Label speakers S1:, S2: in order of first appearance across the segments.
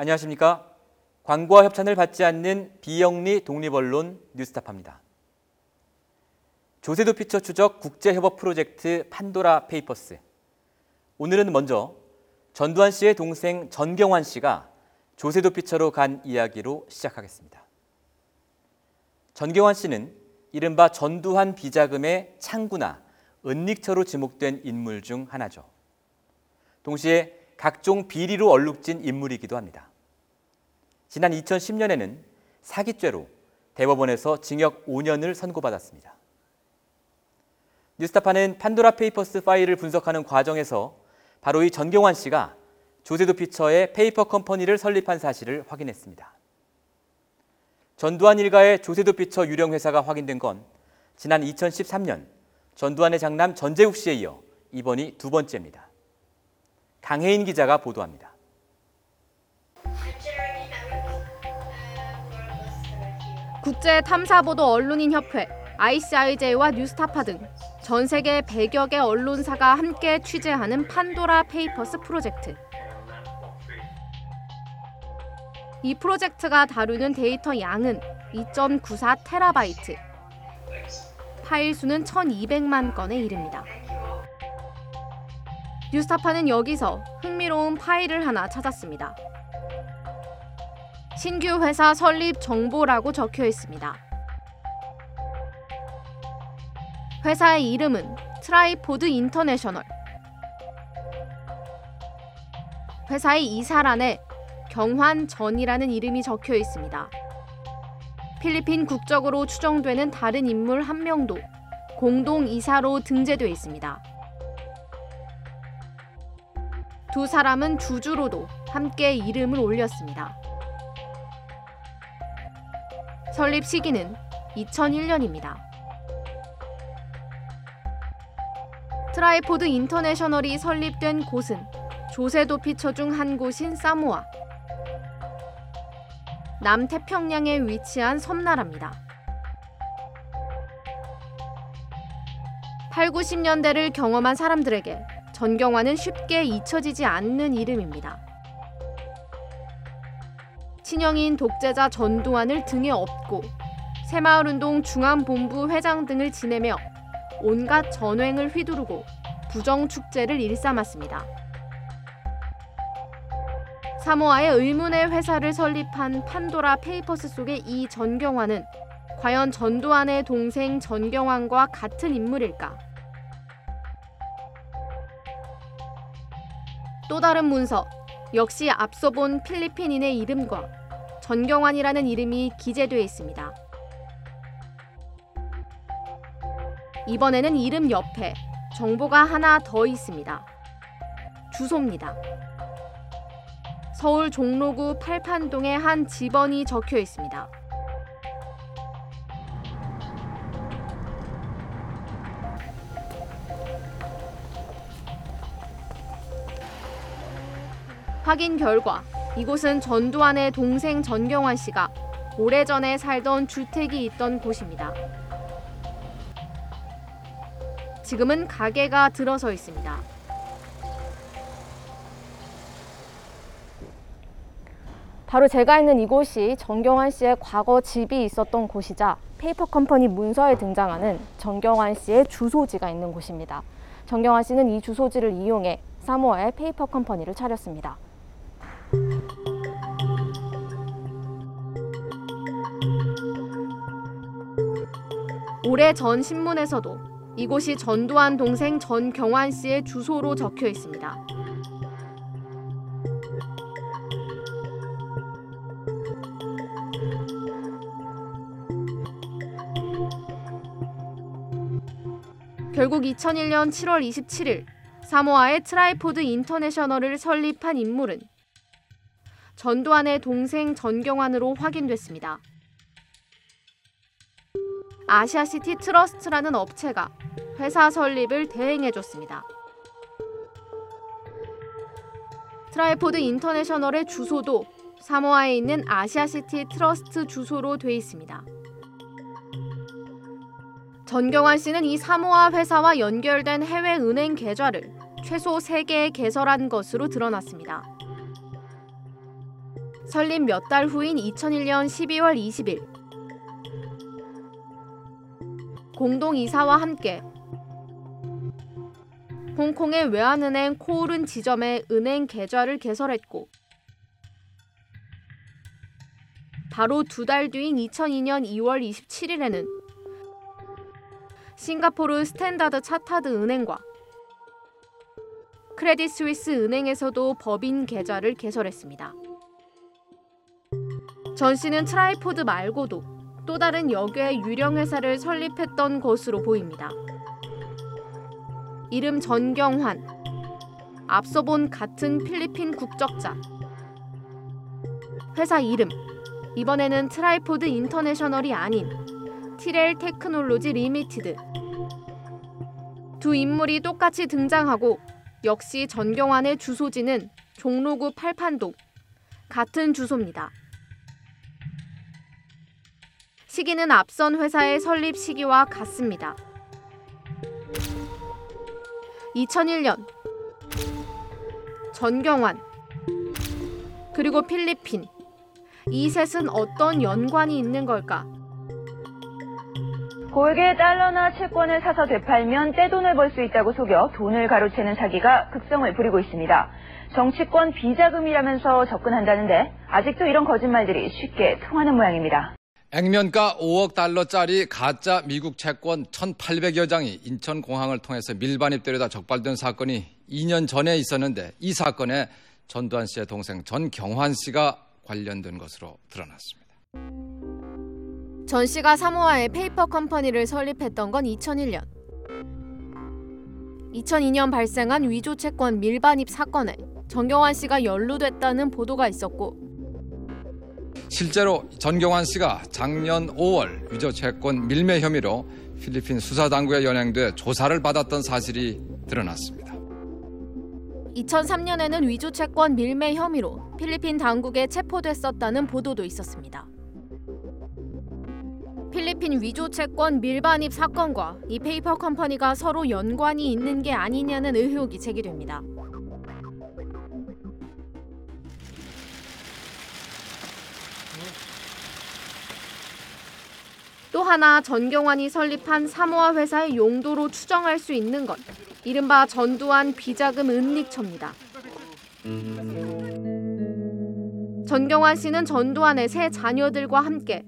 S1: 안녕하십니까? 광고와 협찬을 받지 않는 비영리 독립언론 뉴스타파입니다. 조세도피처 추적 국제협업 프로젝트 판도라 페이퍼스. 오늘은 먼저 전두환 씨의 동생 전경환 씨가 조세도피처로 간 이야기로 시작하겠습니다. 전경환 씨는 이른바 전두환 비자금의 창구나 은닉처로 지목된 인물 중 하나죠. 동시에 각종 비리로 얼룩진 인물이기도 합니다. 지난 2010년에는 사기죄로 대법원에서 징역 5년을 선고받았습니다. 뉴스타파는 판도라 페이퍼스 파일을 분석하는 과정에서 바로 이 전경환 씨가 조세도피처의 페이퍼 컴퍼니를 설립한 사실을 확인했습니다. 전두환 일가의 조세도피처 유령 회사가 확인된 건 지난 2013년 전두환의 장남 전재국 씨에 이어 이번이 두 번째입니다. 강혜인 기자가 보도합니다.
S2: 국제 탐사보도 언론인 협회, ICIJ와 뉴스타파 등 전 세계 100여 개 언론사가 함께 취재하는 판도라 페이퍼스 프로젝트. 이 프로젝트가 다루는 데이터 양은 2.94 테라바이트. 파일 수는 1,200만 건에 이릅니다. 뉴스타파는 여기서 흥미로운 파일을 하나 찾았습니다. 신규 회사 설립 정보라고 적혀 있습니다. 회사의 이름은 트라이포드 인터내셔널. 회사의 이사란에 경환전이라는 이름이 적혀 있습니다. 필리핀 국적으로 추정되는 다른 인물 한 명도 공동 이사로 등재되어 있습니다. 두 사람은 주주로도 함께 이름을 올렸습니다. 설립 시기는 2001년입니다. 트라이포드 인터내셔널이 설립된 곳은 조세도 피처 중 한 곳인 사모아. 남태평양에 위치한 섬나라입니다. 8, 90년대를 경험한 사람들에게 전경화는 쉽게 잊혀지지 않는 이름입니다. 친형인 독재자 전두환을 등에 업고 새마을운동 중앙본부 회장 등을 지내며 온갖 전횡을 휘두르고 부정축재를 일삼았습니다. 사모아에 의문의 회사를 설립한 판도라 페이퍼스 속의 이 전경환은 과연 전두환의 동생 전경환과 같은 인물일까? 또 다른 문서, 역시 앞서 본 필리핀인의 이름과 전경환이라는 이름이 기재되어 있습니다. 이번에는 이름 옆에 정보가 하나 더 있습니다. 주소입니다. 서울 종로구 팔판동의 한 집원이 적혀 있습니다. 확인 결과 이곳은 전두환의 동생 전경환 씨가 오래전에 살던 주택이 있던 곳입니다. 지금은 가게가 들어서 있습니다.
S3: 바로 제가 있는 이곳이 전경환 씨의 과거 집이 있었던 곳이자 페이퍼 컴퍼니 문서에 등장하는 전경환 씨의 주소지가 있는 곳입니다. 전경환 씨는 이 주소지를 이용해 사모아의 페이퍼 컴퍼니를 차렸습니다.
S2: 오래 전 신문에서도 이곳이 전두환 동생 전경환 씨의 주소로 적혀 있습니다. 결국 2001년 7월 27일 사모아의 트라이포드 인터내셔널을 설립한 인물은 전두환의 동생 전경환으로 확인됐습니다. 아시아시티 트러스트라는 업체가 회사 설립을 대행해줬습니다. 트라이포드 인터내셔널의 주소도 사모아에 있는 아시아시티 트러스트 주소로 돼 있습니다. 전경환 씨는 이 사모아 회사와 연결된 해외 은행 계좌를 최소 3개에 개설한 것으로 드러났습니다. 설립 몇 달 후인 2001년 12월 20일 공동이사와 함께 홍콩의 외환은행 코울룬 지점에 은행 계좌를 개설했고 바로 두 달 뒤인 2002년 2월 27일에는 싱가포르 스탠다드 차타드 은행과 크레딧 스위스 은행에서도 법인 계좌를 개설했습니다. 전 씨는 트라이포드 말고도 또 다른 역외 유령 회사를 설립했던 것으로 보입니다. 이름 전경환. 앞서 본 같은 필리핀 국적자. 회사 이름. 이번에는 트라이포드 인터내셔널이 아닌 티렐 테크놀로지 리미티드. 두 인물이 똑같이 등장하고 역시 전경환의 주소지는 종로구 팔판동. 같은 주소입니다. 시기는 앞선 회사의 설립 시기와 같습니다. 2001년 전경환 그리고 필리핀 이 셋은 어떤 연관이 있는 걸까?
S4: 고액의 달러나 채권을 사서 되팔면 떼돈을 벌 수 있다고 속여 돈을 가로채는 사기가 극성을 부리고 있습니다. 정치권 비자금이라면서 접근한다는데 아직도 이런 거짓말들이 쉽게 통하는 모양입니다.
S5: 액면가 5억 달러짜리 가짜 미국 채권 1,800여 장이 인천공항을 통해서 밀반입되려다 적발된 사건이 2년 전에 있었는데 이 사건에 전두환 씨의 동생 전경환 씨가 관련된 것으로 드러났습니다.
S2: 전 씨가 사모아의 페이퍼 컴퍼니를 설립했던 건 2001년. 2002년 발생한 위조 채권 밀반입 사건에 전경환 씨가 연루됐다는 보도가 있었고
S5: 실제로 전경환 씨가 작년 5월 위조 채권 밀매 혐의로 필리핀 수사당국에 연행돼 조사를 받았던 사실이 드러났습니다.
S2: 2003년에는 위조 채권 밀매 혐의로 필리핀 당국에 체포됐었다는 보도도 있었습니다. 필리핀 위조 채권 밀반입 사건과 이 페이퍼 컴퍼니가 서로 연관이 있는 게 아니냐는 의혹이 제기됩니다. 또 하나 전경환이 설립한 사모아 회사의 용도로 추정할 수 있는 것 이른바 전두환 비자금 은닉처입니다. 전경환 씨는 전두환의 세 자녀들과 함께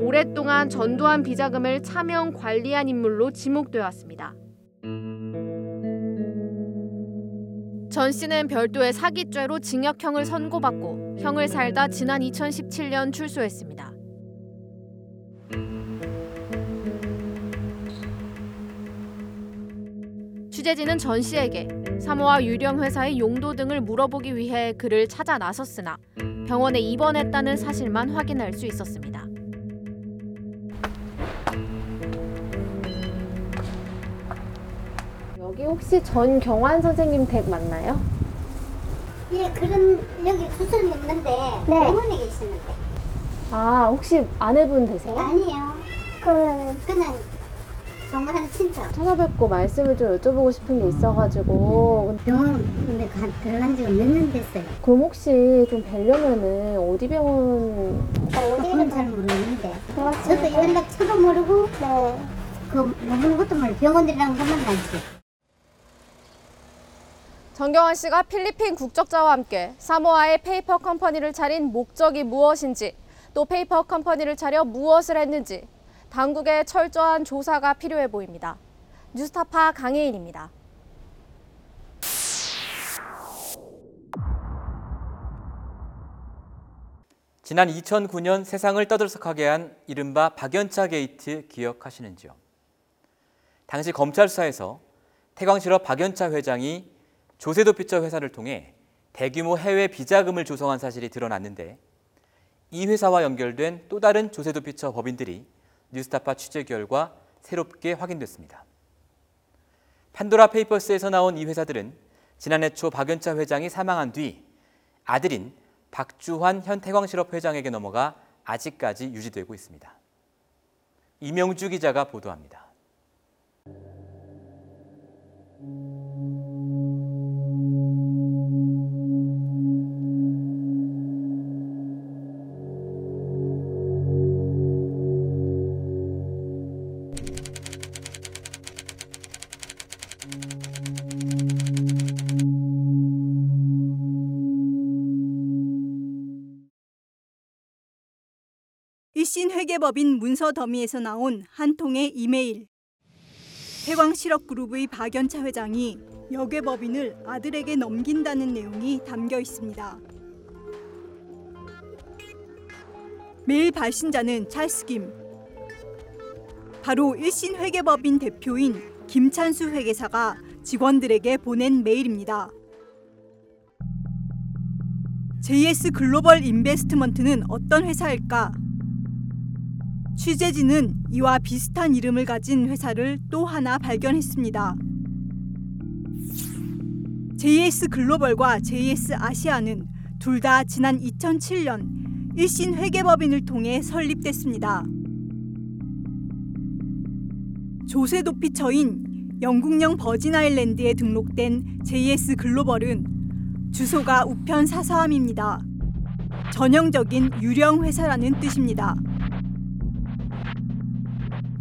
S2: 오랫동안 전두환 비자금을 차명 관리한 인물로 지목되어 왔습니다. 전 씨는 별도의 사기죄로 징역형을 선고받고 형을 살다 지난 2017년 출소했습니다. 취재진은 전 씨에게 사모아 유령 회사의 용도 등을 물어보기 위해 그를 찾아 나섰으나 병원에 입원했다는 사실만 확인할 수 있었습니다.
S3: 여기 혹시 전경환 선생님 댁 맞나요?
S6: 예, 그런 여기 수술이 있는데 병원에 계시는데
S3: 아 혹시 아내분 되세요?
S6: 아니에요. 그 그냥 정말 하는 친척.
S3: 찾아뵙고 말씀을 좀 여쭤보고 싶은 게 있어가지고
S6: 병원에 가 들어간 지가 몇 년 됐어요.
S3: 그럼 혹시 좀 뵈려면은 어디 병원
S6: 어디는 잘 모르겠는데 저도 연락 처도 모르고 그 모르는 것도 모르고 병원이라는 것만 알지.
S2: 전경환 씨가 필리핀 국적자와 함께 사모아의 페이퍼 컴퍼니를 차린 목적이 무엇인지 또 페이퍼 컴퍼니를 차려 무엇을 했는지 당국의 철저한 조사가 필요해 보입니다. 뉴스타파 강혜인입니다.
S1: 지난 2009년 세상을 떠들썩하게 한 이른바 박연차 게이트 기억하시는지요? 당시 검찰 수사에서 태광실업 박연차 회장이 조세도피처 회사를 통해 대규모 해외 비자금을 조성한 사실이 드러났는데 이 회사와 연결된 또 다른 조세도피처 법인들이 뉴스타파 취재 결과 새롭게 확인됐습니다. 판도라 페이퍼스에서 나온 이 회사들은 지난해 초 박연차 회장이 사망한 뒤 아들인 박주환 현 태광실업 회장에게 넘어가 아직까지 유지되고 있습니다. 이명주 기자가 보도합니다.
S7: 회계법인 문서 더미에서 나온 한 통의 이메일. 태광실업그룹의 박연차 회장이 여괴법인을 아들에게 넘긴다는 내용이 담겨 있습니다. 메일 발신자는 찰스 김. 바로 일신 회계법인 대표인 김찬수 회계사가 직원들에게 보낸 메일입니다. JS 글로벌 인베스트먼트는 어떤 회사일까? 취재진은 이와 비슷한 이름을 가진 회사를 또 하나 발견했습니다. JS 글로벌과 JS 아시아는 둘 다 지난 2007년 일신 회계법인을 통해 설립됐습니다. 조세 도피처인 영국령 버진 아일랜드에 등록된 JS 글로벌은 주소가 우편 사서함입니다. 전형적인 유령 회사라는 뜻입니다.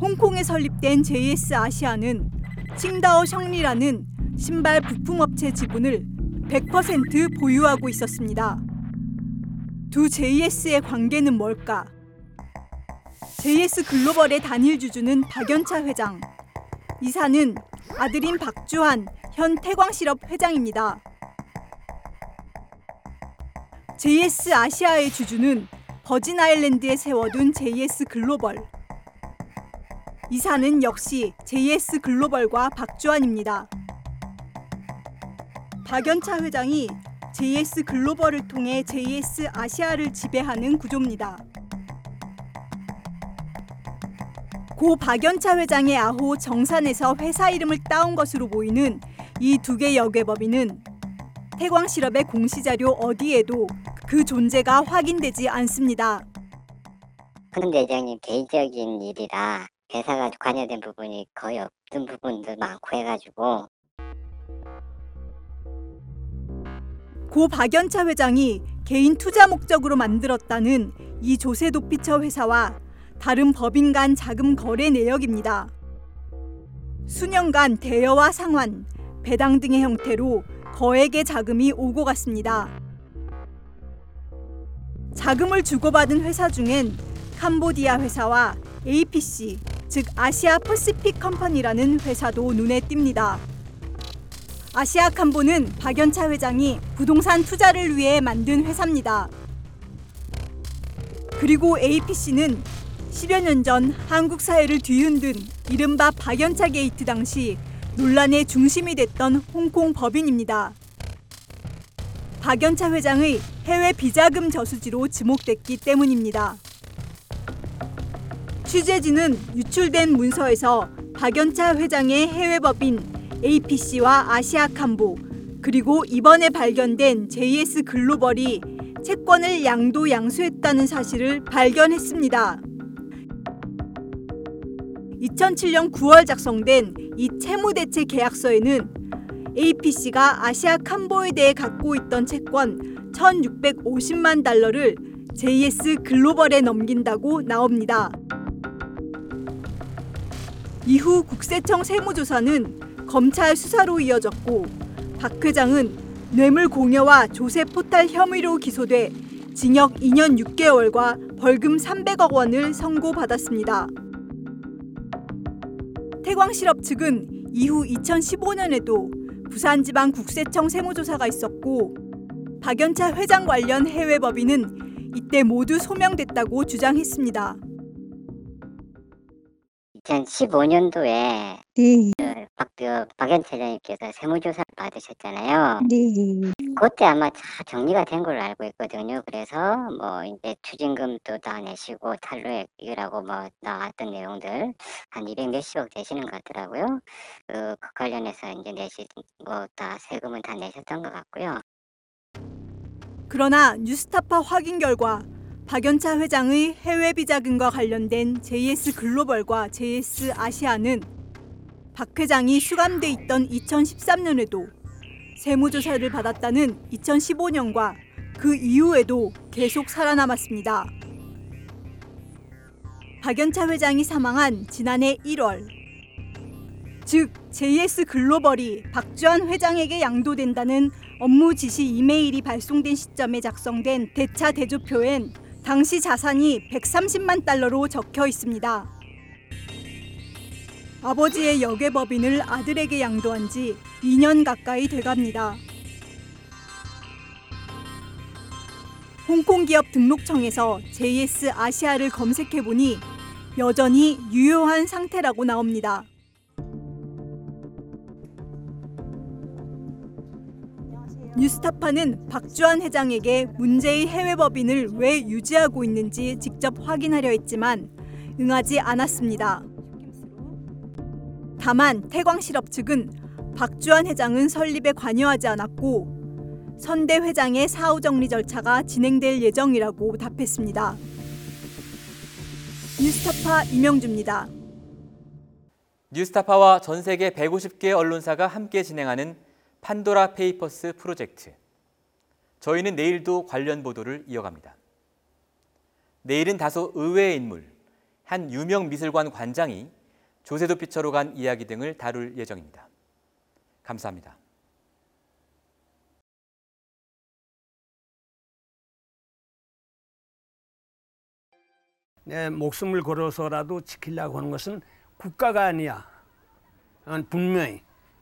S7: 홍콩에 설립된 JS 아시아는 칭다오 션리라는 신발 부품업체 지분을 100% 보유하고 있었습니다. 두 JS의 관계는 뭘까? JS 글로벌의 단일 주주는 박연차 회장, 이사는 아들인 박주한 현 태광실업 회장입니다. JS 아시아의 주주는 버진 아일랜드에 세워둔 JS 글로벌. 이사는 역시 JS 글로벌과 박주환입니다. 박연차 회장이 JS 글로벌을 통해 JS 아시아를 지배하는 구조입니다. 고 박연차 회장의 아호 정산에서 회사 이름을 따온 것으로 보이는 이 두 개 여괴법인은 태광실업의 공시자료 어디에도 그 존재가 확인되지 않습니다.
S8: 큰 대장님 개인적인 일이라 회사가 관여된 부분이 거의 없던 부분도 많고 해가지고
S7: 고 박연차 회장이 개인 투자 목적으로 만들었다는 이 조세 도피처 회사와 다른 법인 간 자금 거래 내역입니다. 수년간 대여와 상환, 배당 등의 형태로 거액의 자금이 오고 갔습니다. 자금을 주고받은 회사 중엔 캄보디아 회사와 APC, 즉 아시아 퍼시픽 컴퍼니라는 회사도 눈에 띕니다. 아시아 캄보는 박연차 회장이 부동산 투자를 위해 만든 회사입니다. 그리고 APC는 10여 년 전 한국 사회를 뒤흔든 이른바 박연차 게이트 당시 논란의 중심이 됐던 홍콩 법인입니다. 박연차 회장의 해외 비자금 저수지로 지목됐기 때문입니다. 취재진은 유출된 문서에서 박연차 회장의 해외 법인 APC와 아시아캄보 그리고 이번에 발견된 JS 글로벌이 채권을 양도 양수했다는 사실을 발견했습니다. 2007년 9월 작성된 이 채무대체 계약서에는 APC가 아시아 캄보에 대해 갖고 있던 채권 1,650만 달러를 JS 글로벌에 넘긴다고 나옵니다. 이후 국세청 세무조사는 검찰 수사로 이어졌고 박 회장은 뇌물 공여와 조세 포탈 혐의로 기소돼 징역 2년 6개월과 벌금 300억 원을 선고받았습니다. 태광실업 측은 이후 2015년에도 부산지방국세청 세무조사가 있었고 박연차 회장 관련 해외 법인은 이때 모두 소명됐다고 주장했습니다.
S8: 2015년도에
S9: 네,
S8: 박, 그, 박연 차장님께서 세무조사 받으셨잖아요.
S9: 네,
S8: 그때 아마 다 정리가 된 걸로 알고 있거든요. 그래서 뭐 이제 추징금도 다 내시고 탈루액이라고 뭐 나왔던 내용들 한 200 몇십억 되시는 것 같더라고요. 그, 그 관련해서 이제 내시 뭐 다 세금은 다 내셨던 것 같고요.
S7: 그러나 뉴스타파 확인 결과 박연차 회장의 해외 비자금과 관련된 JS 글로벌과 JS 아시아는 박 회장이 수감돼 있던 2013년에도 세무조사를 받았다는 2015년과 그 이후에도 계속 살아남았습니다. 박연차 회장이 사망한 지난해 1월 즉 JS 글로벌이 박주한 회장에게 양도된다는 업무 지시 이메일이 발송된 시점에 작성된 대차 대조표엔 당시 자산이 130만 달러로 적혀 있습니다. 아버지의 역외법인을 아들에게 양도한 지 2년 가까이 돼갑니다. 홍콩 기업 등록청에서 JS 아시아를 검색해 보니 여전히 유효한 상태라고 나옵니다. 뉴스타파는 박주한 회장에게 문제의 해외 법인을 왜 유지하고 있는지 직접 확인하려 했지만 응하지 않았습니다. 다만 태광실업 측은 박주환 회장은 설립에 관여하지 않았고 선대 회장의 사후 정리 절차가 진행될 예정이라고 답했습니다. 뉴스타파 이명주입니다.
S1: 뉴스타파와 전 세계 150개 언론사가 함께 진행하는 판도라 페이퍼스 프로젝트. 저희는 내일도 관련 보도를 이어갑니다. 내일은 다소 의외의 인물, 한 유명 미술관 관장이 조세도 피처로 간 이야기 등을 다룰 예정입니다. 감사합니다.
S9: 내 목숨을 걸어서라도 지키려고 하는 것은 국가가 아니야. 난 분명히